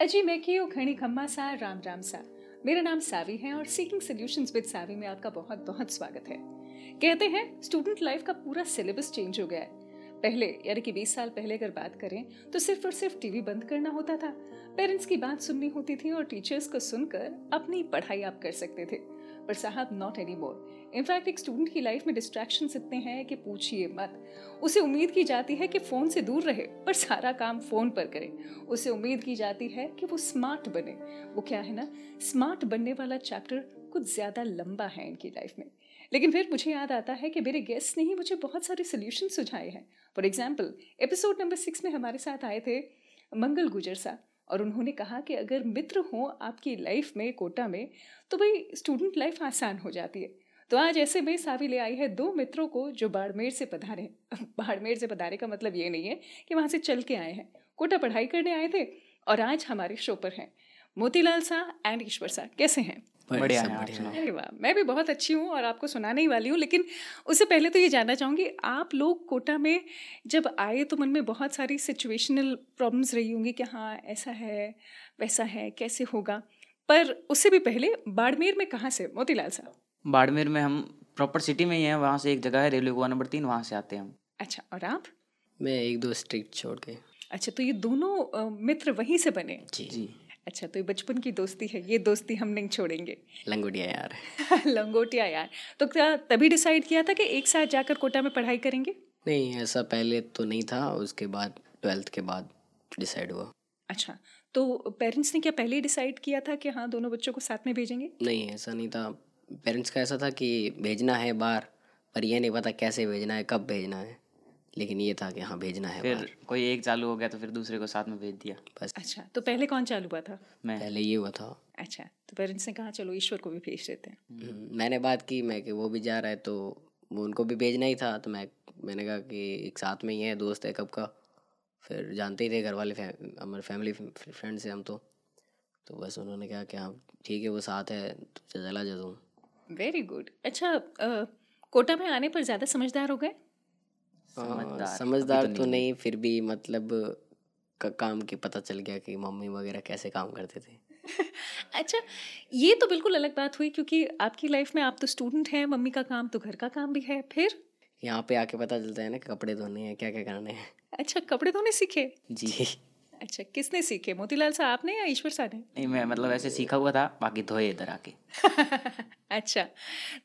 अजी, मैं की खणी खम्मा सा, राम राम सा। मेरा नाम सावी है और सीकिंग सोल्यूशंस विद सावी में आपका बहुत बहुत स्वागत है। कहते हैं स्टूडेंट लाइफ का पूरा सिलेबस चेंज हो गया है। पहले, यानी कि 20 साल पहले अगर बात करें तो सिर्फ़ और सिर्फ़ टीवी बंद करना होता था। पेरेंट्स की बात सुननी होती थी और टीचर्स को सुनकर अपनी पढ़ाई आप कर सकते थे। पर साहब not any more in fact एक स्टूडेंट की लाइफ में डिस्ट्रैक्शन इतने हैं कि पूछिए मत। उसे उम्मीद की जाती है कि फ़ोन से दूर रहे, पर सारा काम फ़ोन पर करे। उसे उम्मीद की जाती है कि वो स्मार्ट बने। वो क्या है ना? स्मार्ट बनने वाला चैप्टर कुछ ज़्यादा लंबा है इनकी लाइफ में। लेकिन फिर मुझे याद आता है कि मेरे गेस्ट ने ही मुझे बहुत सारे सोल्यूशन सुझाए हैं। For example episode number six में हमारे साथ आए थे मंगल गुजर सा और उन्होंने कहा कि अगर मित्र हो आपकी लाइफ में, कोटा में तो भाई स्टूडेंट लाइफ आसान हो जाती है। तो आज ऐसे में सावी ले आई है दो मित्रों को जो बाड़मेर से पधारे बाड़मेर से पधारे का मतलब ये नहीं है कि वहाँ से चल के आए हैं। कोटा पढ़ाई करने आए थे और आज हमारे शो पर हैं। मोतीलाल साह एंड ईश्वर साह कैसे हैं? बढ़िया अरे वाह मैं भी बहुत अच्छी हूँ और आपको सुनाने ही वाली हूँ लेकिन उससे पहले तो ये जानना चाहूँगी आप लोग कोटा में जब आए तो मन में बहुत सारी सिचुएशनल प्रॉब्लम्स रही होंगी कि हाँ ऐसा है वैसा है कैसे होगा? पर उससे भी पहले बाड़मेर में कहाँ से मोतीलाल साहब? बाड़मेर में हम प्रॉपर सिटी में ही हैं वहाँ से एक जगह है रेलवे गोवा नंबर तीन वहाँ से आते हैं हम। अच्छा और आप? मैं एक दो स्ट्रीट छोड़ के। अच्छा तो ये दोनों मित्र वहीं से बने? जी जी। अच्छा तो ये बचपन की दोस्ती है ये दोस्ती हम नहीं छोड़ेंगे। लंगोटिया यार। लंगोटिया यार। तो क्या तभी डिसाइड किया था कि एक साथ जाकर कोटा में पढ़ाई करेंगे? नहीं ऐसा पहले तो नहीं था उसके बाद ट्वेल्थ के बाद डिसाइड हुआ। अच्छा तो पेरेंट्स ने क्या पहले डिसाइड किया था कि हाँ दोनों बच्चों को साथ में भेजेंगे? नहीं ऐसा नहीं था। पेरेंट्स का ऐसा था कि भेजना है बाहर पर यह नहीं पता कैसे भेजना है कब भेजना है। लेकिन ये था कि हाँ भेजना है फिर कोई एक चालू हो गया तो फिर दूसरे को साथ में भेज दिया। बस। अच्छा तो पहले कौन चालू हुआ था? मैं। पहले ये हुआ था। अच्छा तो पेरेंट्स ने कहा चलो ईश्वर को भी भेज देते हैं। हम्म, मैंने बात की मैं कि वो भी जा रहा है तो वो उनको भी भेजना ही था तो मैं मैंने कहा कि एक साथ में ही है दोस्त है कब का? फिर जानते ही थे घर वाले हमारे फैमिली फ्रेंड से हम तो। तो बस उन्होंने कहा कि हाँ ठीक है वो साथ है तो चला जा वेरी गुड अच्छा कोटा में आने पर ज़्यादा समझदार हो गए? समझदार, समझदार तो तो नहीं नहीं फिर भी मतलब का काम की पता चल गया कि मम्मी वगैरह कैसे काम करते थे। अच्छा ये तो बिल्कुल अलग बात हुई क्योंकि आपकी लाइफ में आप तो स्टूडेंट हैं मम्मी का काम तो घर का काम भी है फिर? यहाँ पे आके पता चलता है ना कि कपड़े धोने हैं क्या क्या करने हैं। अच्छा कपड़े धोने सीखे? जी। अच्छा किसने सीखे मोतीलाल साहब आपने या ईश्वर साहब ने? नहीं मैं मतलब ऐसे सीखा हुआ था बाकी धोए इधर आके। अच्छा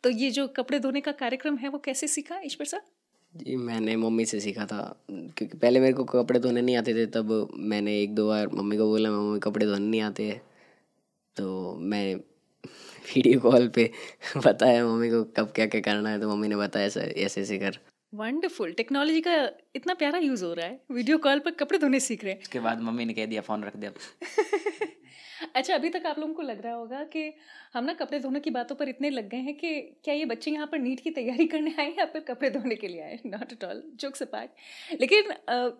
तो ये जो कपड़े धोने का कार्यक्रम है वो कैसे सीखा ईश्वर साहब? जी, मैंने मम्मी से सीखा था। क्योंकि पहले मेरे को कपड़े धोने नहीं आते थे, तब मैंने एक दो बार मम्मी को बोला, मम्मी, कपड़े धोने नहीं आते तो मैं वीडियो कॉल पे बताया मम्मी को कब क्या क्या करना है तो मम्मी ने बताया सर ऐसे ऐसे कर। वंडरफुल टेक्नोलॉजी का इतना प्यारा यूज़ हो रहा है। वीडियो कॉल पर कपड़े धोने सीख रहे हैं। उसके बाद मम्मी ने कह दिया फ़ोन रख दिया अच्छा अभी तक आप लोगों को लग रहा होगा कि हम ना कपड़े धोने की बातों पर इतने लग गए हैं कि क्या ये बच्चे यहाँ पर नीट की तैयारी करने आए हैं या फिर कपड़े धोने के लिए आए not at all jokes apart लेकिन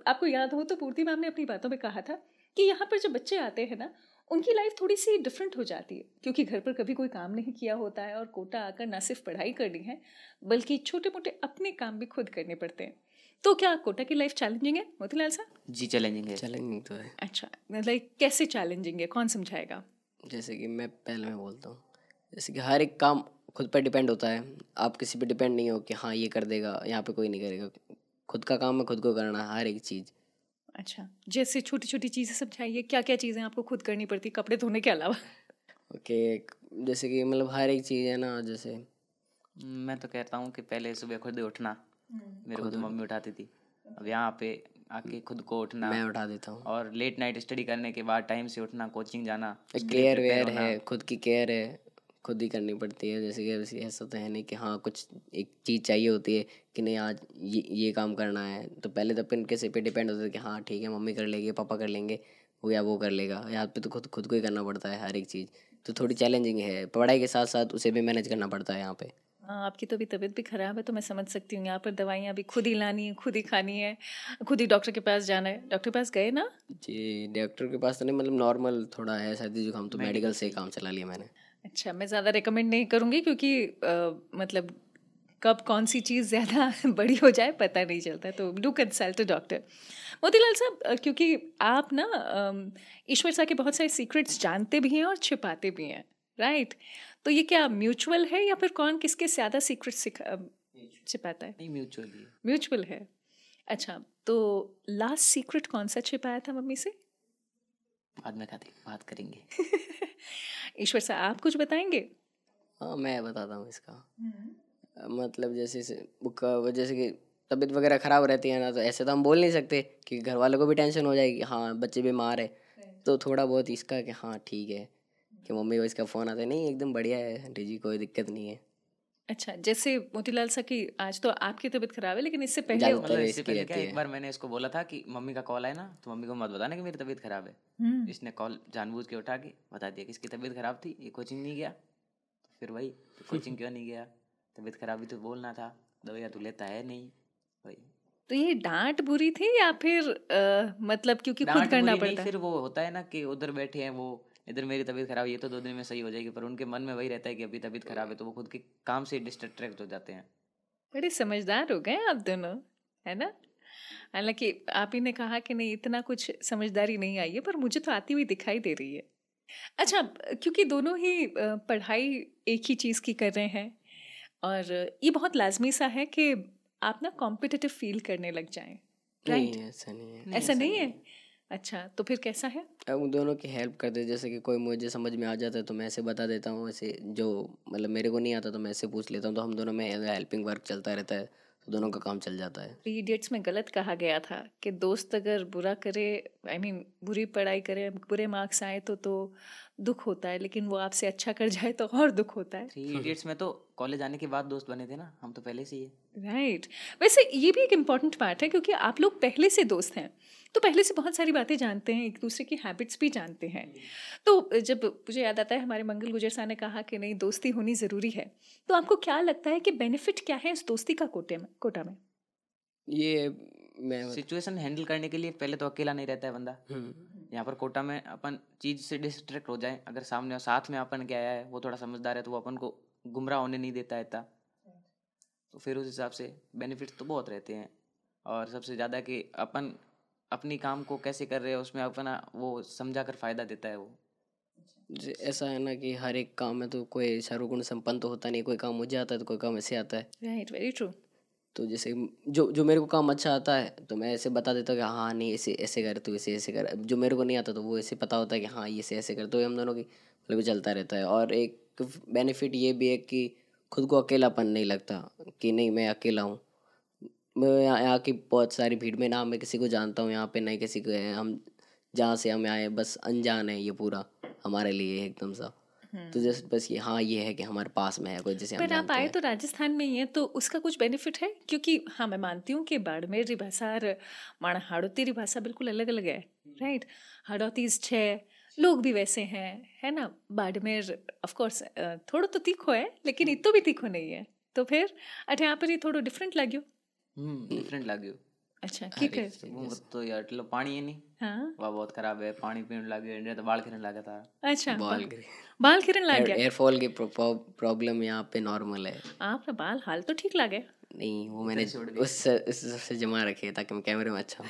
आपको याद हो तो पूर्ति मैम ने अपनी बातों में कहा था कि यहाँ पर जो बच्चे आते हैं ना उनकी लाइफ थोड़ी सी डिफरेंट हो जाती है क्योंकि घर पर कभी कोई काम नहीं किया होता है और कोटा आकर ना सिर्फ़ पढ़ाई करनी है बल्कि छोटे मोटे अपने काम भी खुद करने पड़ते हैं। तो क्या कोटा की लाइफ चैलेंजिंग है मोतीलाल साहब जी चैलेंजिंग है। चैलेंजिंग तो है। अच्छा लाइक कैसे चैलेंजिंग है कौन समझाएगा? जैसे कि मैं पहले मैं बोलता हूँ जैसे कि हर एक काम खुद पर डिपेंड होता है। आप किसी पर डिपेंड नहीं हो कि हाँ ये कर देगा यहाँ पे कोई नहीं करेगा। खुद का काम है खुद को करना है हर एक चीज़। अच्छा जैसे छोटी छोटी चीज़ें समझाइए क्या क्या चीज़ें आपको खुद करनी पड़ती कपड़े धोने के अलावा? ओके जैसे कि मतलब हर एक चीज़ है ना जैसे मैं तो कहता हूँ कि पहले सुबह खुद उठना मेरे को तो मम्मी उठाती थी। अब यहाँ पे आके खुद को उठना मैं उठा देता हूँ। और लेट नाइट स्टडी करने के बाद टाइम से उठना कोचिंग जाना केयर वेयर है खुद की केयर है। खुद ही करनी पड़ती है। जैसे कि ऐसा तो है नहीं कि हाँ कुछ एक चीज़ चाहिए होती है कि नहीं आज ये ये काम करना है। तो पहले तो अपन किसी पे डिपेंड होता है कि हाँ ठीक है मम्मी कर लेगी पापा कर लेंगे वो या वो कर लेगा। यहाँ पे तो खुद खुद को ही करना पड़ता है हर एक चीज़। तो थोड़ी चैलेंजिंग है। पढ़ाई के साथ साथ उसे भी मैनेज करना पड़ता है यहाँ पे। हाँ आपकी तो अभी तबीयत भी ख़राब है तो मैं समझ सकती हूँ। यहाँ पर दवाइयाँ अभी खुद ही लानी है खुद ही खानी है खुद ही डॉक्टर के पास जाना है। डॉक्टर के पास गए ना? जी डॉक्टर के पास तो नहीं मतलब नॉर्मल थोड़ा है सर्दी जुकाम तो मेडिकल से ही काम चला लिया मैंने। अच्छा मैं ज़्यादा रिकमेंड नहीं करूँगी क्योंकि अ, मतलब कब कौन सी चीज़ ज़्यादा बड़ी हो जाए पता नहीं चलता। तो do consult a doctor Motilal साहब क्योंकि आप ना ईश्वर सा के बहुत सारे सीक्रेट्स जानते भी हैं और छिपाते भी हैं राइट तो ये क्या म्यूचुअल है या फिर कौन किसके ज़्यादा सीक्रेट छिपाता है? नहीं म्यूचुअली म्यूचुअल है। अच्छा तो लास्ट सीक्रेट कौन सा छिपाया था मम्मी से? बाद में खाते बात करेंगे। ईश्वर सा आप कुछ बताएँगे? हाँ मैं बताता हूँ इसका। मतलब जैसे जैसे कि तबीयत वगैरह ख़राब रहती है ना तो ऐसे तो हम बोल नहीं सकते कि घर वालों को भी टेंशन हो जाएगी हाँ बच्चे बीमार है। तो थोड़ा बहुत इसका कि हाँ ठीक है कि मम्मी को इसका फ़ोन आता है नहीं एकदम बढ़िया है आंटी जी कोई दिक्कत नहीं है। अच्छा जैसे मोतीलाल सा की आज तो आपकी तबीयत खराब है लेकिन इससे पहले मतलब इससे इसकी पहले क्या एक बार मैंने इसको बोला था कि मम्मी का कॉल आए ना तो मम्मी को मत बताना कि मेरी तबीयत खराब है। हम्म, इसने कॉल जानबूझ के उठा के बता दिया कि इसकी तबीयत खराब थी ये कोचिंग नहीं गया। तो फिर वही तो कोचिंग क्यों नहीं गया? तबीयत खराब भी तो बोलना था दवाइयाँ तो लेता है नहीं वही। तो ये डांट बुरी थी या फिर मतलब क्योंकि खुद करना पड़ता है? फिर वो होता है ना कि उधर बैठे हैं वो इधर मेरी तबीयत खराब है ये तो दो दिन में सही हो जाएगी पर उनके मन में वही रहता है कि अभी तबीयत खराब है तो वो खुद के काम से डिस्ट्रैक्ट हो जाते हैं। बड़े समझदार हो गए आप दोनों है ना? हालाँकि आप ही ने कहा कि नहीं इतना कुछ समझदारी नहीं आई है पर मुझे तो आती हुई दिखाई दे रही है। अच्छा क्योंकि दोनों ही पढ़ाई एक ही चीज़ की कर रहे हैं और ये बहुत लाजमी सा है कि आप ना कॉम्पिटिटिव फील करने लग जाएँ राइट ऐसा नहीं है। ऐसा नहीं है। अच्छा तो फिर कैसा है? अब उन दोनों की हेल्प करते दे जैसे कि कोई मुझे समझ में आ जाता है तो मैं ऐसे बता देता हूँ ऐसे जो मतलब मेरे को नहीं आता तो मैं ऐसे पूछ लेता हूँ तो हम दोनों में हेल्पिंग वर्क चलता रहता है तो दोनों का काम चल जाता है। थ्री इडियट्स में गलत कहा गया था कि दोस्त अगर बुरा करे आई I मीन mean, बुरी पढ़ाई करे बुरे मार्क्स आए तो तो दुख होता है लेकिन वो आपसे अच्छा कर जाए तो और दुख होता है। थ्री इडियट्स में तो कॉलेज आने के बाद दोस्त बने थे ना हम तो पहले से ही राइट वैसे ये भी एक इंपॉर्टेंट पार्ट है क्योंकि आप लोग पहले से दोस्त हैं तो पहले से बहुत सारी बातें जानते हैं एक दूसरे की हैबिट्स भी जानते हैं। तो जब मुझे याद आता है हमारे मंगल गुजर साहब ने कहा कि नहीं दोस्ती होनी ज़रूरी है तो आपको क्या लगता है कि बेनिफिट क्या है इस दोस्ती का कोटे में कोटा में? ये मैं सिचुएशन हैंडल करने के लिए पहले तो अकेला नहीं रहता है बंदा। हम्म, यहाँ पर कोटा में अपन चीज़ से डिस्ट्रैक्ट हो जाए अगर सामने साथ में अपन क्या आया है वो थोड़ा समझदार है तो वो अपन को गुमराह होने नहीं देता है इतना। तो फिर उस हिसाब से बेनिफिट्स तो बहुत रहते हैं। और सबसे ज़्यादा कि अपन अपनी काम को कैसे कर रहे हैं उसमें अपना वो समझा कर फ़ायदा देता है वो। जे- ऐसा है ना कि हर एक काम में तो कोई सर्वगुण संपन्न तो होता नहीं कोई काम मुझे आता है तो कोई काम ऐसे आता है। राइट वेरी ट्रू तो जैसे जो जो मेरे को काम अच्छा आता है तो मैं ऐसे बता देता हूँ कि हाँ नहीं, ऐसे ऐसे कर, तू ऐसे ऐसे कर। जो मेरे को नहीं आता तो वो ऐसे पता होता है कि हाँ ये ऐसे ऐसे कर। तो हम दोनों की मतलब चलता रहता है। और एक बेनिफिट ये भी है कि खुद को अकेलापन नहीं लगता कि नहीं, मैं अकेला हूँ। मैं यहाँ की बहुत सारी भीड़, में ना, मैं किसी को जानता हूँ, यहाँ पे नहीं किसी को हम जहाँ से हम आए बस अनजान है ये पूरा हमारे लिए एकदम सा। तो जैसे बस ये हाँ ये है कि हमारे पास में है कोई जैसे पर आप आए तो राजस्थान में ही हैं तो उसका कुछ बेनिफिट है? क्योंकि हाँ मैं मानती हूँ कि बाड़मेर री भाषा और माण हाड़ोती री भाषा बिल्कुल अलग अलग है राइट हाड़ोतीज छः लोग भी वैसे हैं है ना? बाड़मेर ऑफ़ कोर्स थोड़ो तो तीखो है लेकिन इतो भी तीखो नहीं है। तो फिर अठे यहाँ पर ये थोड़ो डिफरेंट लाग्यो। हम्म डिफरेंट लाग्यो। अच्छा ठीक है वो तो यार लो पानी है नहीं। हाँ? वह बहुत खराब है पानी पीने लगे इंडिया तो बाल था। अच्छा बाल बाल खिरन लग गया? एयरफॉल की प्रॉब्लम यहाँ पे नॉर्मल है। आपका बाल हाल तो ठीक लगे? नहीं वो मैंने उससे उससे जमा रखे हैं ताकि मैं कैमरे में अच्छा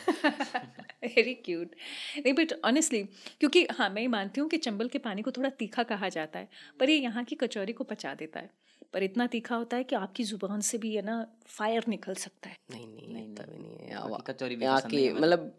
वेरी क्यूट नहीं बट ऑनेस्टली क्योंकि हाँ मैं ये मानती हूँ कि चंबल के पानी को थोड़ा तीखा कहा जाता है पर ये यहाँ की कचौरी को पचा देता है। पर इतना तीखा होता है कि आपकी ज़ुबान से भी है ना फायर निकल सकता है। नहीं नहीं नहीं तभी नहीं। है। बाकी यहाँ- कचौरी भी की मतलब। मतलब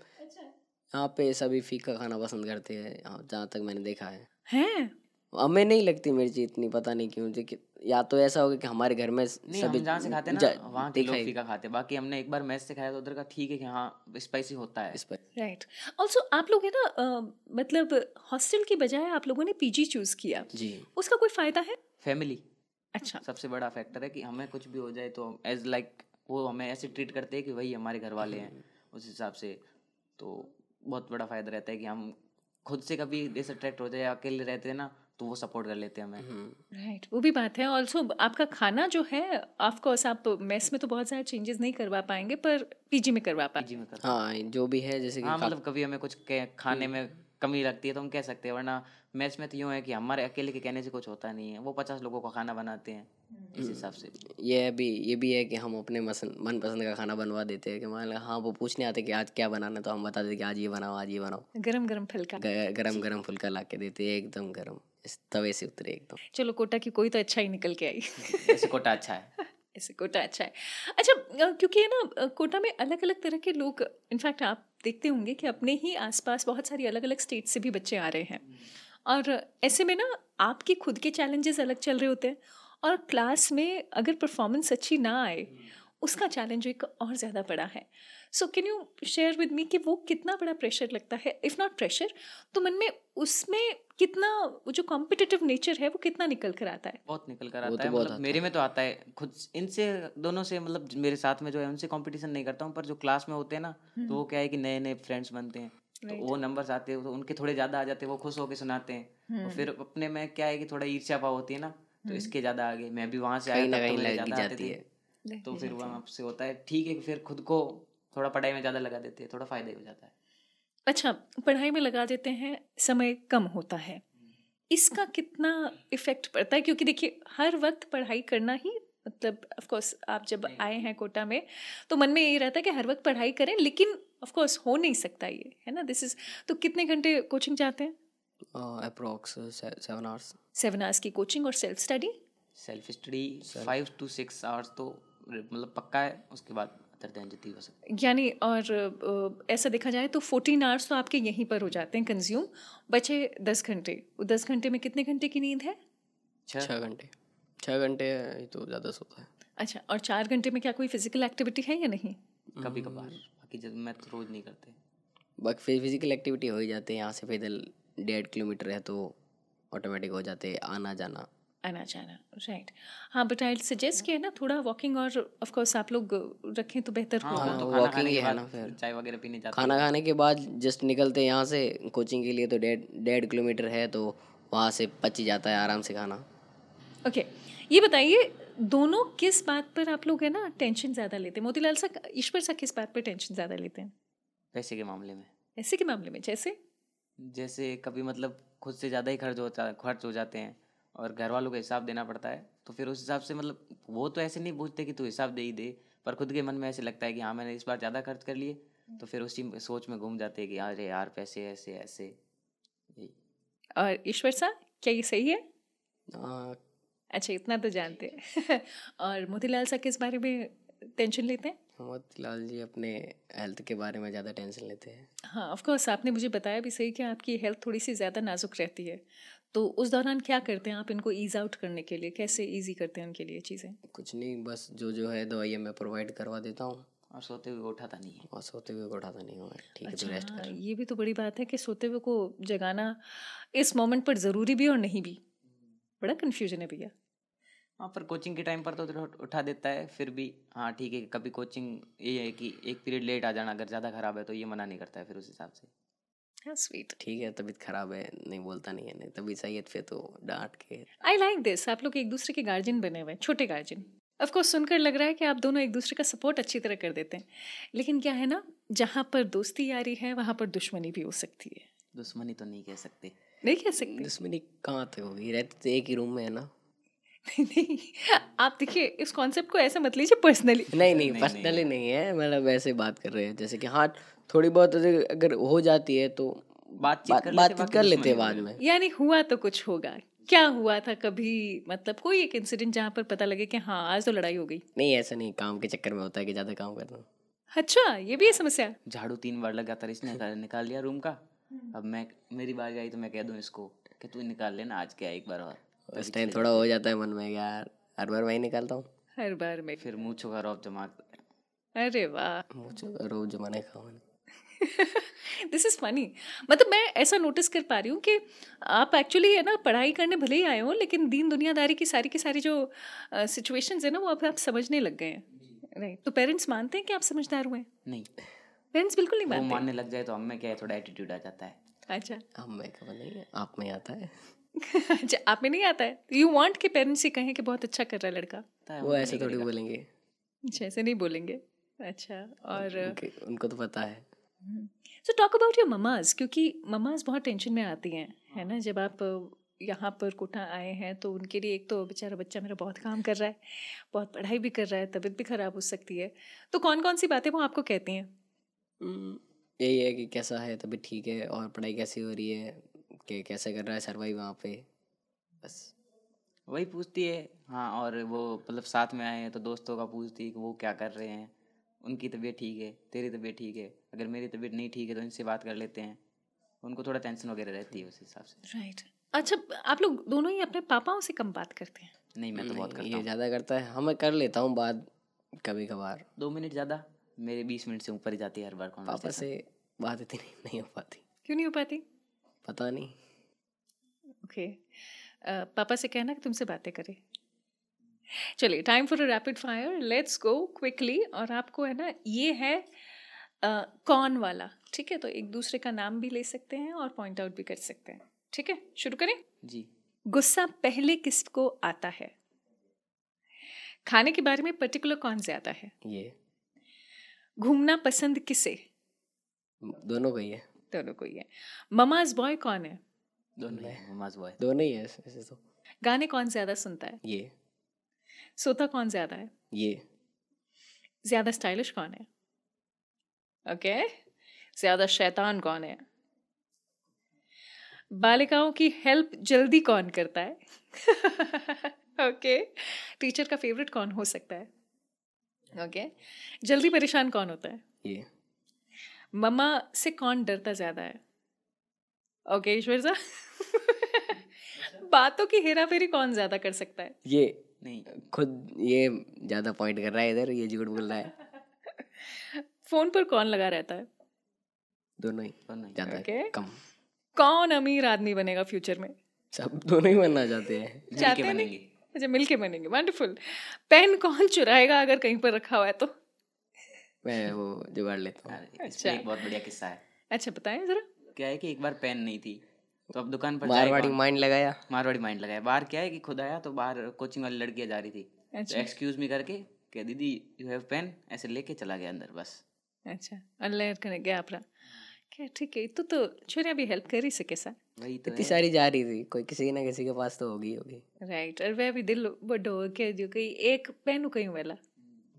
यहाँ पे सभी फीका खाना पसंद करते हैं जहाँ तक मैंने देखा है। हैं? हमें नहीं लगती मिर्ची इतनी पता नहीं क्यों लेकिन या तो ऐसा होगा कि हमारे घर में सभी जहाँ से खाते हैं ना वहाँ के लोग फीका खाते हैं। बाकी हमने एक बार मैस से खाया तो उधर का ठीक है कि हाँ स्पाइसी होता है। Right also right. आप लोग है ना मतलब हॉस्टल की बजाय आप लोगों ने पीजी चूज़ किया। जी। उसका कोई फ़ायदा है? फैमिली अच्छा। सबसे बड़ा फैक्टर है कि हमें कुछ भी हो जाए तो एज लाइक like, वो हमें ऐसे ट्रीट करते हैं कि वही हमारे घर वाले हैं उस हिसाब से। तो बहुत बड़ा फ़ायदा रहता है कि हम खुद से कभी डिसअट्रैक्ट हो जाए अकेले रहते हैं ना तो वो सपोर्ट कर लेते हैं हमें। हम्म। राइट वो भी बात है। ऑल्सो आपका खाना जो है ऑफ़ कोर्स आप मेस में तो बहुत सारे चेंजेस नहीं करवा पाएँगे पर पीजी में करवा पाए पीजी में कर हाँ जो भी है जैसे कि हाँ मतलब कभी हमें कुछ खाने में कमी लगती है तो हम कह सकते हैं वरना मैच में तो यूँ है कि हमारे अकेले के कहने से कुछ होता नहीं है वो पचास लोगों का खाना बनाते हैं इस हिसाब से। ये भी ये भी है कि हम अपने मनपसंद का खाना बनवा देते हैं कि मान लो हाँ वो पूछने आते कि आज क्या बनाना है, तो हम बता देते कि आज ये बनाओ आज ये बनाओ। गरम गरम फुल्का। गरम गरम फुल्का ला के देते हैं एकदम गरम इस तवे से उतरे एकदम। चलो कोटा की कोई तो अच्छा ही निकल के आई। ऐसे कोटा अच्छा है। ऐसे कोटा अच्छा है। अच्छा क्योंकि है ना कोटा में अलग अलग तरह के लोग इनफैक्ट आप देखते होंगे कि अपने ही आसपास बहुत सारी अलग अलग स्टेट से भी बच्चे आ रहे हैं। और ऐसे में ना आपके खुद के चैलेंजेस अलग चल रहे होते हैं। और क्लास में अगर परफॉर्मेंस अच्छी ना आए उसका चैलेंज एक और ज़्यादा बड़ा है। So can you share with me कि वो कितना बड़ा प्रेशर लगता है? इफ़ नॉट प्रेशर तो मन में उसमें कितना वो जो कॉम्पिटिटिव नेचर है वो कितना निकल कर आता है? बहुत निकल कर आता तो है मतलब आता मेरे में तो आता है। खुद इनसे दोनों से मतलब मेरे साथ में जो है उनसे कंपटीशन नहीं करता हूँ पर जो क्लास में होते हैं ना तो वो क्या है कि नए नए फ्रेंड्स बनते हैं। तो वो नंबर्स आते हैं तो उनके थोड़े ज़्यादा आ जाते हैं वो खुश होकर सुनाते हैं। और फिर अपने में क्या है कि थोड़ा ईर्ष्या भाव होती है ना तो इसके ज़्यादा आगे। मैं भी वहाँ से आया ना तो कहीं मेरे लग ज़्यादा आते जाती थे। है। तो फिर वहाँ से होता है ठीक है कि फिर खुद को थोड़ा पढ़ाई में ज़्यादा लगा देते हैं थोड़ा फ़ायदा ही हो जाता है। अच्छा पढ़ाई में लगा देते हैं समय कम होता है। इसका कितना इफ़ेक्ट पड़ता है? क्योंकि देखिए हर वक्त पढ़ाई करना ही मतलब ऑफ़ कोर्स आप जब आए हैं कोटा में तो मन में यही रहता है कि हर वक्त पढ़ाई करें लेकिन ऑफ़ कोर्स हो नहीं सकता ये है ना? दिस इज़ तो कितने घंटे कोचिंग जाते हैं? Approx seven hours seven hours की कोचिंग और self study self study five to six hours तो मतलब पक्का है उसके बाद अदर देन जितनी हो सकती यानी और ऐसा देखा जाए तो फोर्टीन आवर्स तो आपके यहीं पर हो जाते हैं कंज्यूम बचे दस घंटे। दस घंटे में कितने घंटे की नींद है? छः घंटे। छः घंटे तो ज़्यादा सोता है। अच्छा और चार घंटे में क्या कोई फ़िज़िकल एक्टिविटी है या नहीं? कभी कभार बाकी जब मैं तो रोज नहीं करते। बाकी फ़िज़िकल एक्टिविटी हो ही जाती है। यहाँ से पैदल डेढ़ किलोमीटर है तो ऑटोमेटिक हो जाते हैं आना जाना आना जाना राइट हाँ बट आई सजेस्ट किया ना थोड़ा वॉकिंग और ऑफ़ कोर्स आप लोग रखें तो बेहतर हाँ होगा। वो तो हाँ, खाना खाने ही के है बाद ना फिर। चाय वगैरह पीने जाते खाना खाने के बाद जस्ट निकलते हैं यहाँ से कोचिंग के लिए तो डेढ़ डेढ़ किलोमीटर है तो वहाँ से पच ही जाता है आराम से खाना। ओके ये बताइए दोनों किस बात पर आप लोग है ना टेंशन ज़्यादा लेते हैं? मोतीलाल सा ईश्वर सा किस बात पर टेंशन ज़्यादा लेते हैं? पैसे के मामले में। ऐसे के मामले में जैसे? जैसे कभी मतलब खुद से ज़्यादा ही खर्च होता खर्च हो जाते हैं। और घर वालों को हिसाब देना पड़ता है। तो फिर उस हिसाब से मतलब वो तो ऐसे नहीं पूछते कि तू हिसाब दे ही दे पर खुद के मन में ऐसे लगता है कि हाँ मैंने इस बार ज़्यादा खर्च कर लिए। तो फिर उसी सोच में घूम जाते हैं कि अरे यार पैसे ऐसे ऐसे। और ईश्वर सा क्या ये सही है? अच्छा इतना तो जानते हैं। और मोतीलाल सा किस बारे में टेंशन लेते हैं? मोतीलाल जी अपने हेल्थ के बारे में ज़्यादा टेंशन लेते हैं। हाँ ऑफ़ कोर्स आपने मुझे बताया भी सही कि आपकी हेल्थ थोड़ी सी ज़्यादा नाजुक रहती है। तो उस दौरान क्या करते हैं आप इनको ईज आउट करने के लिए? कैसे ईजी करते हैं उनके लिए चीज़ें? कुछ नहीं बस जो जो है दवाइयाँ मैं प्रोवाइड करवा देता हूँ। और सोते हुए उठाता नहीं है। और सोते हुए उठाता नहीं हूँ मैं। ठीक है तो रेस्ट हाँ, कर। ये भी तो बड़ी बात है कि सोते हुए को जगाना इस मोमेंट पर ज़रूरी भी और नहीं भी। बड़ा कन्फ्यूज़न है भैया। हाँ पर कोचिंग के टाइम पर तो उठा- उठा देता है फिर भी हाँ ठीक है कभी कोचिंग ये है कि एक पीरियड लेट आ जाना अगर ज़्यादा खराब है तो ये मना नहीं करता है फिर उस हिसाब से। हाँ स्वीट ठीक है तबीयत खराब है नहीं बोलता नहीं है नहीं तबीयत सही है फिर तो डांट के। आई लाइक दिस आप लोग एक दूसरे के गार्जियन बने हुए हैं छोटे गार्जियन ऑफ़ कोर्स सुनकर लग रहा है कि आप दोनों एक दूसरे का सपोर्ट अच्छी तरह कर देते हैं। लेकिन क्या है ना जहाँ पर दोस्ती यारी है वहाँ पर दुश्मनी भी हो सकती है। दुश्मनी तो नहीं कह सकते। नहीं कह सकते। दुश्मनी कहाँ तक होगी? रहते तो एक ही रूम में है ना। नहीं आप देखिए इस कॉन्सेप्ट को ऐसा मत लीजिए पर्सनली नहीं नहीं पर्सनली नहीं। है। मतलब वैसे बात कर रहे हैं जैसे कि हाँ थोड़ी बहुत अगर हो जाती है तो बातचीत बात कर लेते, बातचीत कर लेते हैं बाद में। यानी हुआ तो कुछ होगा। क्या हुआ था कभी? मतलब कोई एक इंसिडेंट जहाँ पर पता लगे कि हाँ आज तो लड़ाई हो गई। नहीं ऐसा नहीं काम के चक्कर में होता है कि ज़्यादा काम करता हूँ अच्छा ये भी है समस्या। झाड़ू तीन बार लगातार इसने निकाल निकाल लिया रूम का। अब मैं मेरी बारी आई तो मैं कह दूँ इसको कि तू निकाल लेना आज क्या एक बार और। उस टाइम थोड़ा हो जाता है मन में यार हर बार मैं ही निकालता हूँ। हर बार में। फिर मूछों का रौब जमा। अरे वाह। मुँह मुझे रोज जमाने खाओ मैंने। दिस इज़ फनी मतलब मैं ऐसा नोटिस कर पा रही हूँ कि आप एक्चुअली है ना पढ़ाई करने भले ही आए हो लेकिन दीन दुनियादारी की सारी की सारी जो सिचुएशंस है ना वो अब आप समझने लग गए हैं। राइट तो पेरेंट्स मानते हैं कि आप समझदार हुए नहीं। पेरेंट्स बिल्कुल नहीं मानते। मानने लग जाए तो हम में क्या है थोड़ा एटीट्यूड आ जाता है। अच्छा। अब मैं खबर नहीं आप में आता है। अच्छा आप में नहीं आता है? यू वांट कि पेरेंट्स ये कहें कि बहुत अच्छा कर रहा है लड़का। वो ऐसे थोड़ी बोलेंगे। अच्छा ऐसे नहीं बोलेंगे? अच्छा और उनके- उनको तो पता है। So talk about your mamas क्योंकि ममाज बहुत टेंशन में आती हैं है ना? जब आप यहाँ पर कोटा आए हैं तो उनके लिए एक तो बेचारा बच्चा मेरा बहुत काम कर रहा है बहुत पढ़ाई भी कर रहा है तबीयत भी ख़राब हो सकती है। तो कौन कौन सी बातें वो आपको कहती हैं? यही है कि कैसा है तभी ठीक है और पढ़ाई कैसी हो रही है? कि कैसे कर रहा है सर्वाइव वहाँ पे? बस। वही पूछती है। हाँ और वो मतलब साथ में आए हैं तो दोस्तों का पूछती है कि वो क्या कर रहे हैं। उनकी तबीयत ठीक है तेरी तबीयत ठीक है? अगर मेरी तबीयत नहीं ठीक है तो इनसे बात कर लेते हैं। उनको थोड़ा टेंशन वगैरह रहती है उस हिसाब से। राइट अच्छा आप लोग दोनों ही अपने पापाओं से कम बात करते हैं? नहीं मैं तो बहुत करता ये ज़्यादा करता है। हाँ मैं कर लेता हूँ बात कभी कभार दो मिनट ज़्यादा? मेरे बीस मिनट से ऊपर ही जाती है हर बार पापा से बात इतनी नहीं हो पाती। क्यों नहीं हो पाती? पता नहीं। ओके पापा से कहना कि तुमसे बातें करें। चलिए time for a rapid fire let's go quickly और आपको है ना ये है अ, कौन वाला। ठीक है? तो एक दूसरे का नाम भी ले सकते हैं और पॉइंट आउट भी कर सकते हैं। ठीक है? शुरू करें? जी। गुस्सा पहले किसको आता है? खाने के बारे में पर्टिकुलर कौन ज़्यादा है? ये। घूमना पसंद किसे? दोनों को ही है। दोनों को ही है। ममाज बॉय कौन है? दोनों ही ममाज बॉय। दोनों ही है ऐसे ऐसे तो। गाने कौन ज़्यादा सुनता है? ये। सोता कौन ज़्यादा है? ये। ज़्यादा स्टाइलिश कौन है? ओके। ज़्यादा शैतान कौन है? बालिकाओं की हेल्प जल्दी कौन करता है? ओके। टीचर का फेवरेट कौन हो सकता है? ओके। जल्दी परेशान कौन होता है? ये। मम्मा से कौन डरता ज़्यादा है? ओके ईश्वर सा? बातों की हेरा फेरी कौन ज़्यादा कर सकता है? ये नहीं। खुद ये ज़्यादा पॉइंट कर रहा है इधर ये झूठ बोल रहा है। फ़ोन पर कौन लगा रहता है? दोनों ही ज़्यादा Okay. कम। कौन अमीर आदमी बनेगा फ्यूचर में? सब दोनों ही बनना चाहते हैं। मिलके चाहते बनेंगे। अच्छा मिलके बनेंगे वंडरफुल पेन कौन चुराएगा अगर कहीं पर रखा हुआ है तो? मैं वो जुगाड़ लेता हूँ। अच्छा। एक बहुत बढ़िया किस्सा है। अच्छा बताएँ जरा। क्या है कि एक बार पेन नहीं थी तो अब दुकान पर मारवाड़ी माइंड लगाया। मारवाड़ी माइंड लगाया। बाहर क्या है कि खुद आया तो बाहर कोचिंग वाली लड़कियाँ जा रही थी। तो अच्छा एक्सक्यूज मी करके क्या दीदी यू हैव पेन ऐसे लेके चला गया अंदर बस। अच्छा अल्लाह करने गया अपना। क्या ठीक है तो तो छोरिया भी हेल्प कर ही सके सा। वही तो इतनी सारी जा रही थी कोई किसी ना किसी के पास तो होगी होगी। राइट और वह भी दिल बड़ो के जो कहीं एक पेन कहीं वाला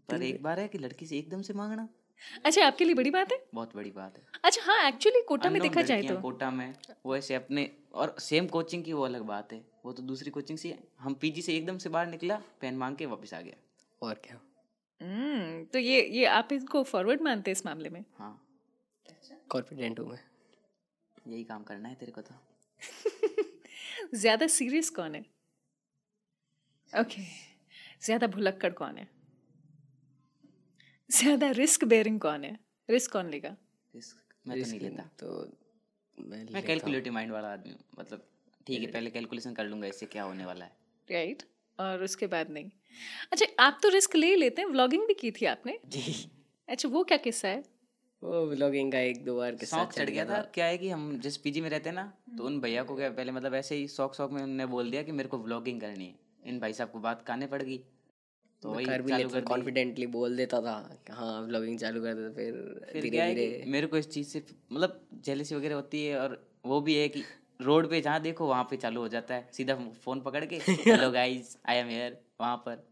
पर एक बार है कि लड़की से एकदम से मांगना? अच्छा आपके लिए बड़ी बात है? बहुत बड़ी बात है। अच्छा हाँ एक्चुअली कोटा में देखा जाए तो। कोटा में वो ऐसे अपने और सेम कोचिंग की वो अलग बात है। वो तो दूसरी कोचिंग से है। हम पीजी से एकदम से बाहर निकला पेन मांग के वापस आ गया। और क्या? हम्म तो ये ये आप इसको फॉरवर्ड मानते हैं इस मामले में? हाँ। कॉन्फिडेंट हूँ मैं। यही काम करना है तेरे को तो। ज़्यादा सीरियस कौन है? ओके ज़्यादा भुलक्कड़ कौन है? ज़्यादा रिस्क बेयरिंग कौन है? रिस्क कौन लेगा? Risk मैं तो नहीं लेता। तो मैं मैं कैलकुलेटिव माइंड वाला आदमी हूँ मतलब ठीक है पहले कैलकुलेशन कर लूँगा इससे क्या होने वाला है। राइट और उसके बाद नहीं। अच्छा आप तो रिस्क ले लेते हैं व्लॉगिंग भी की थी आपने? जी। अच्छा वो क्या किस्सा है? वो व्लॉगिंग का एक दो बार के शौक चढ़ गया था। क्या है कि हम जिस पीजी में रहते हैं ना तो उन भैया को क्या पहले मतलब ऐसे ही शौक शौक में उन्होंने बोल दिया कि मेरे को व्लॉगिंग करनी है। इन भाई साहब को बात करने पड़ गई। तो वही कर भी लेता कॉन्फिडेंटली बोल देता था हाँ व्लॉगिंग चालू कर देता फिर फिर धीरे क्या है धीरे। कि मेरे को इस चीज़ से मतलब जेलसी वगैरह होती है और वो भी है कि रोड पे जहाँ देखो वहाँ पे चालू हो जाता है। सीधा फ़ोन पकड़ के hello guys I am here वहाँ पर।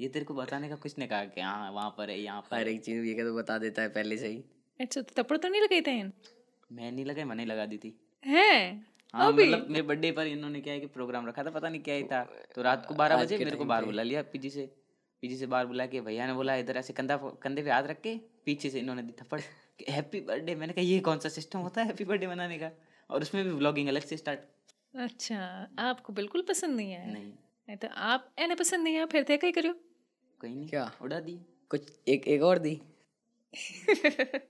ये तेरे को बताने का कुछ नहीं कहा कि हाँ वहाँ पर है यहाँ पर हर एक चीज़ ये तो बता देता है पहले से ही। अच्छा तो तपड़ तो नहीं लगाई थे? मैं नहीं लगा मैंने लगा दी थी। हैं? हाँ मतलब मेरे बर्थडे पर इन्होंने क्या है कि प्रोग्राम रखा था पता नहीं क्या ही था। तो रात को बारह बजे मेरे को बाहर बुला लिया पीजी से। पीजी से बाहर बुला के भैया ने बोला इधर ऐसे कंधा कंधे पे हाथ रख के पीछे से इन्होंने दी थप्पड़ हैप्पी बर्थडे मैंने कहा ये कौन सा सिस्टम होता है हैप्पी बर्थडे मनाने का? और उसमें भी व्लॉगिंग अलग से स्टार्ट अच्छा आपको बिल्कुल पसंद नहीं आया? नहीं। नहीं तो आप एने पसंद नहीं आया फिर थे कहीं करियो। कहीं नहीं क्या? उड़ा दी। कुछ एक एक और दी?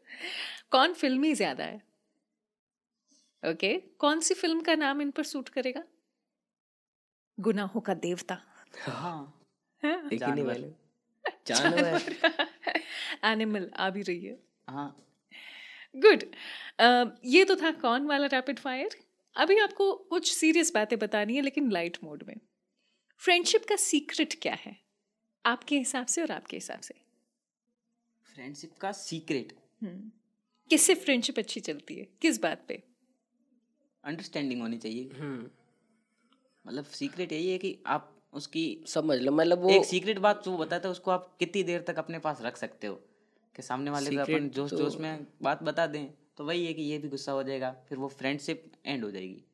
कौन फिल्मी ज़्यादा है? Okay okay. कौन सी फ़िल्म का नाम इन पर सूट करेगा? गुनाहों का देवता। हाँ। हाँ? एक ही नहीं वाले। जानवर। एनिमल आ भी रही है। हाँ। गुड ये तो था कौन वाला रैपिड फायर अभी आपको कुछ सीरियस बातें बतानी है लेकिन लाइट मोड में। फ्रेंडशिप का सीक्रेट क्या है? आपके हिसाब से और आपके हिसाब से। फ्रेंडशिप का सीक्रेट हम्म, किससे फ्रेंडशिप अच्छी चलती है? किस बात पे? अंडरस्टैंडिंग होनी चाहिए। हम्म। मतलब सीक्रेट यही है कि आप उसकी समझ लो मतलब वो एक सीक्रेट बात जो बताता है उसको आप कितनी देर तक अपने पास रख सकते हो? कि सामने वाले को अपन जोश तो- जोश में बात बता दें तो वही है कि ये भी गुस्सा हो जाएगा फिर वो फ्रेंडशिप एंड हो जाएगी।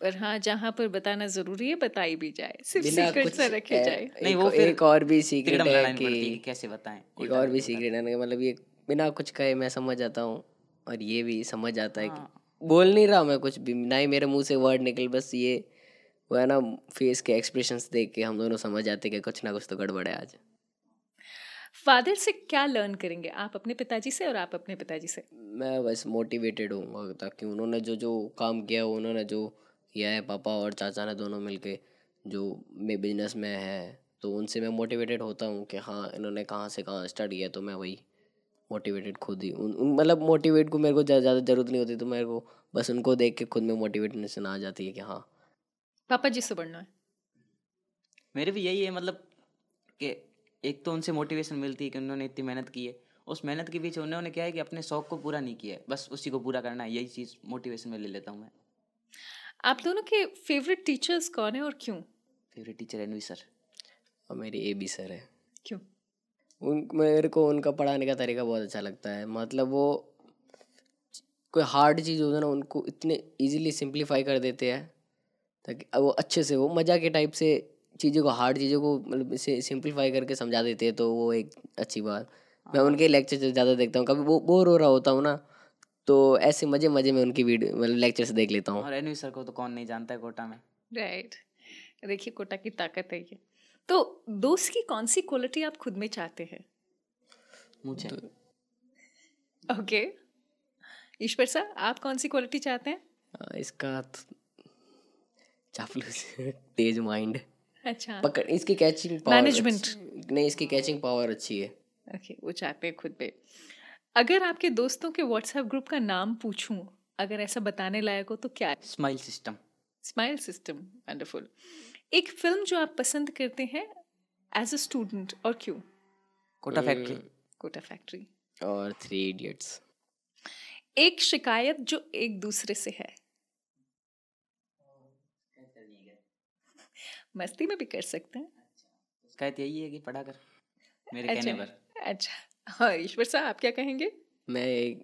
पर हाँ जहाँ पर बताना ज़रूरी है बताई भी जाए सिर्फ़ सीक्रेट सा रखे ए- जाए। नहीं, वो फिर एक और भी सीक्रेट है कि कैसे बताएँ एक और भी सीक्रेट है मतलब ये बिना कुछ कहे मैं समझ जाता हूँ और ये भी समझ जाता है कि हाँ। बोल नहीं रहा मैं कुछ भी ना ही मेरे मुँह से वर्ड निकल बस ये वो है ना फेस के एक्सप्रेशंस देख के हम दोनों समझ जाते कि कुछ ना कुछ तो गड़बड़ है आज। फादर से क्या लर्न करेंगे? आप अपने पिताजी से और आप अपने पिताजी से? मैं बस मोटिवेटेड हूँ ताकि उन्होंने जो जो काम किया उन्होंने जो किया है पापा और चाचा ने दोनों मिलके जो मैं बिज़नेस में है तो उनसे मैं मोटिवेटेड होता हूँ कि हाँ इन्होंने कहाँ से कहाँ स्टार्ट किया तो मैं वही मोटिवेटेड खुद ही उन, मतलब मोटिवेट को मेरे को ज़्यादा ज़रूरत नहीं होती तो मेरे को बस उनको देख के खुद में मोटिवेशन आ जाती है कि हाँ पापा जी से बढ़ना है। मेरे भी यही है मतलब कि एक तो उनसे मोटिवेशन मिलती है कि उन्होंने इतनी मेहनत की है। उस मेहनत के पीछे उन्होंने क्या है कि अपने शौक को पूरा नहीं किया है। बस उसी को पूरा करना है यही चीज़ मोटिवेशन में ले लेता हूँ मैं। आप दोनों के फेवरेट टीचर्स कौन है और क्यों? फेवरेट टीचर एनवी सर और मेरी ए बी सर है। क्यों? उन मेरे को उनका पढ़ाने का तरीका बहुत अच्छा लगता है। मतलब वो कोई हार्ड चीज़ होता है ना उनको इतने इजीली सिंपलीफाई कर देते हैं। ताकि वो अच्छे से वो मज़ा के टाइप से चीज़ों को हार्ड चीज़ों को मतलब इसे सिंपलीफाई करके समझा देते हैं तो वो एक अच्छी बात। मैं उनके लेक्चर ज़्यादा देखता हूँ। कभी वो बोर हो रहा होता हूँ ना तो ऐसे मज़े मज़े में उनकी वीडियो मतलब लेक्चर्स देख लेता हूँ। और एनवी सर को तो कौन नहीं जानता है कोटा में। राइट देखिए कोटा की ताकत है ये। तो दोस्त की कौन सी क्वालिटी आप खुद में चाहते हैं? मुझे। ओके ईश्वर सर आप कौन सी क्वालिटी चाहते हैं? हाँ, इसका तो चापलूस। तेज माइंड अच्छा। पकड़ इसकी कैचिंग पावर Management. नहीं इसकी कैचिंग पावर अच्छी है। ओके वो चाहते हैं खुद पे। अगर आपके दोस्तों के व्हाट्सएप ग्रुप का नाम पूछूँ अगर ऐसा बताने लायक हो तो क्या? Smile system smile system wonderful एक फ़िल्म जो आप पसंद करते हैं एज अ स्टूडेंट और क्यों? कोटा फैक्ट्री कोटा फैक्ट्री और थ्री इडियट्स एक शिकायत जो एक दूसरे से है। मस्ती में भी कर सकते हैं। शिकायत यही है कि पढ़ा कर मेरे अच्छा, कहने अच्छा पर। अच्छा। हाँ ईश्वर साहब आप क्या कहेंगे? मैं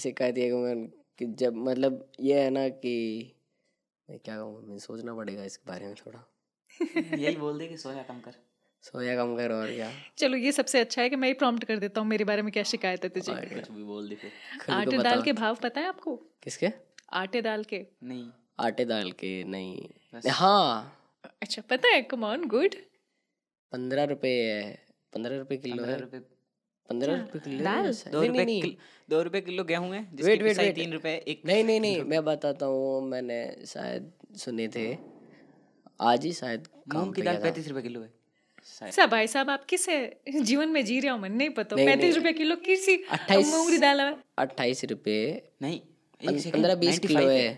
शिकायत ये कहूँगा कि जब मतलब ये है ना कि मैं क्या कहूँ मैं सोचना पड़ेगा इसके बारे में थोड़ा। यही बोल दे कि सोया कम कर। सोया कम कर और क्या। चलो ये सबसे अच्छा है कि मैं ही प्रॉम्प्ट कर देता हूँ मेरे बारे में क्या शिकायत है तुझे। कुछ भी बोल दे फिर। आटे दाल के भाव पता है आपको? किसके? आटे दाल के। नहीं। आटे दाल के नहीं। हाँ अच्छा पता है कम ऑन गुड पंद्रह रुपए है पंद्रह रुपए किलो पंद्रह है। पंद्रह रुपए किलो दाल? दो रुपए दो रुपए किलो गेहूँ है wait, पिसाई wait. तीन रुपए एक नहीं नहीं नहीं मैं बताता हूँ मैंने शायद सुने थे। आज ही शायद मूंग की दाल पैंतीस रुपए किलो है शायद। सब भाई साहब आप किस जीवन में जी रहे हो मन नहीं पता। पैंतीस। रुपए किलो किसी 28 मूंग की दाल है। अट्ठाईस रुपए। नहीं पंद्रह बीस किलो है।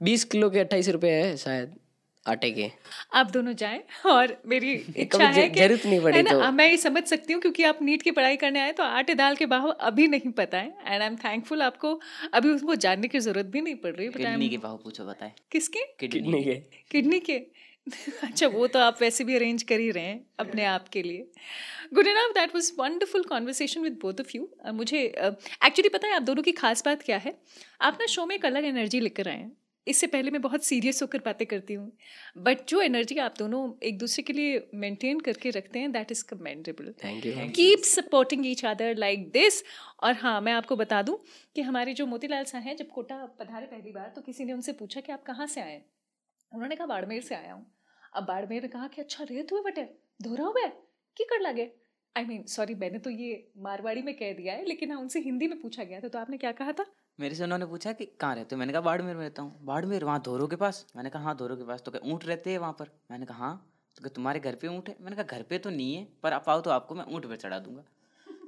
बीस किलो के अट्ठाईस रुपए है शायद। आटे के। आप दोनों जाएँ और मेरी इच्छा है कि ज़रूरत नहीं पड़ी है ना तो। मैं ये समझ सकती हूँ क्योंकि आप नीट की पढ़ाई करने आए तो आटे दाल के भाव अभी नहीं पता है एंड आई एम थैंकफुल आपको अभी उसको जानने की ज़रूरत भी नहीं पड़ रही बट किडनी के भाव पूछो बताए। किसके? किडनी। के। किडनी के। अच्छा वो तो आप वैसे भी अरेंज कर ही रहे हैं अपने आप के लिए। Good enough that was wonderful conversation with both of you मुझे एक्चुअली पता है आप दोनों की खास बात क्या है? आप ना शो में एक अलग एनर्जी लेकर आए हैं। इससे पहले मैं बहुत सीरियस होकर बातें करती हूँ। बट जो एनर्जी आप दोनों एक दूसरे के लिए मेंटेन करके रखते हैं that is commendable thank you keep supporting each other like this और हाँ मैं आपको बता दूँ कि हमारे जो मोतीलाल साहब हैं जब कोटा पधारे पहली बार तो किसी ने उनसे पूछा कि आप कहाँ से आए उन्होंने कहा बाड़मेर से आया हूँ। अब बाड़मेर ने कहा कि अच्छा रेत हुए बटे धोरा हुआ है? की कर लगे? आई मीन सॉरी मैंने तो ये मारवाड़ी में कह दिया है लेकिन हाँ उनसे हिंदी में पूछा गया था तो आपने क्या कहा था? मेरे से उन्होंने पूछा कि कहाँ रहते हो? मैंने कहा बाड़मेर में रहता हूँ। बाड़मेर वहाँ धोरो के पास? मैंने कहा हाँ धोरो के पास। तो क्या ऊँट रहते हैं वहाँ पर? मैंने कहा हाँ। तो क्या तुम्हारे घर पे ऊँट है? मैंने कहा घर पे तो नहीं है पर आप आओ तो आपको मैं ऊँट पर चढ़ा दूँगा।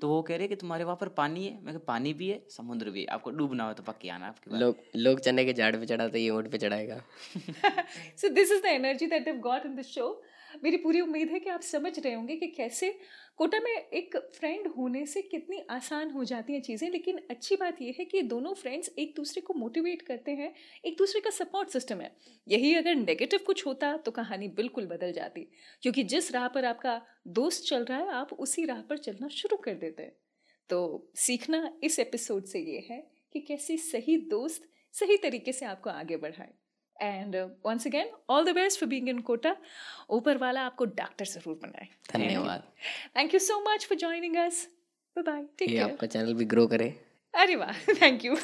तो वो कह रहे कि तुम्हारे वहाँ पर पानी है? मैं कहा पानी भी है समुद्र भी है। आपको डूबना हो तो पक्की आना आपके लोग लोग चने के झाड़ पे चढ़ाते ये ऊँट पे चढ़ाएगा। So this is the energy that they've got in the show. मेरी पूरी उम्मीद है कि आप समझ रहे होंगे कि कैसे कोटा में एक फ्रेंड होने से कितनी आसान हो जाती हैं चीज़ें, लेकिन अच्छी बात यह है कि दोनों फ्रेंड्स एक दूसरे को मोटिवेट करते हैं, एक दूसरे का सपोर्ट सिस्टम है। यही अगर नेगेटिव कुछ होता तो कहानी बिल्कुल बदल जाती, क्योंकि जिस राह पर आपका दोस्त चल रहा है, आप उसी राह पर चलना शुरू कर देते हैं। तो सीखना इस एपिसोड से ये है कि कैसे सही दोस्त सही तरीके से आपको आगे बढ़ाए। And once again all the best for being in Kota ऊपर वाला आपको डॉक्टर ज़रूर बनाए धन्यवाद thank you so much for joining us bye bye take ये केयर आपका चैनल भी ग्रो करे अरे वाह थैंक यू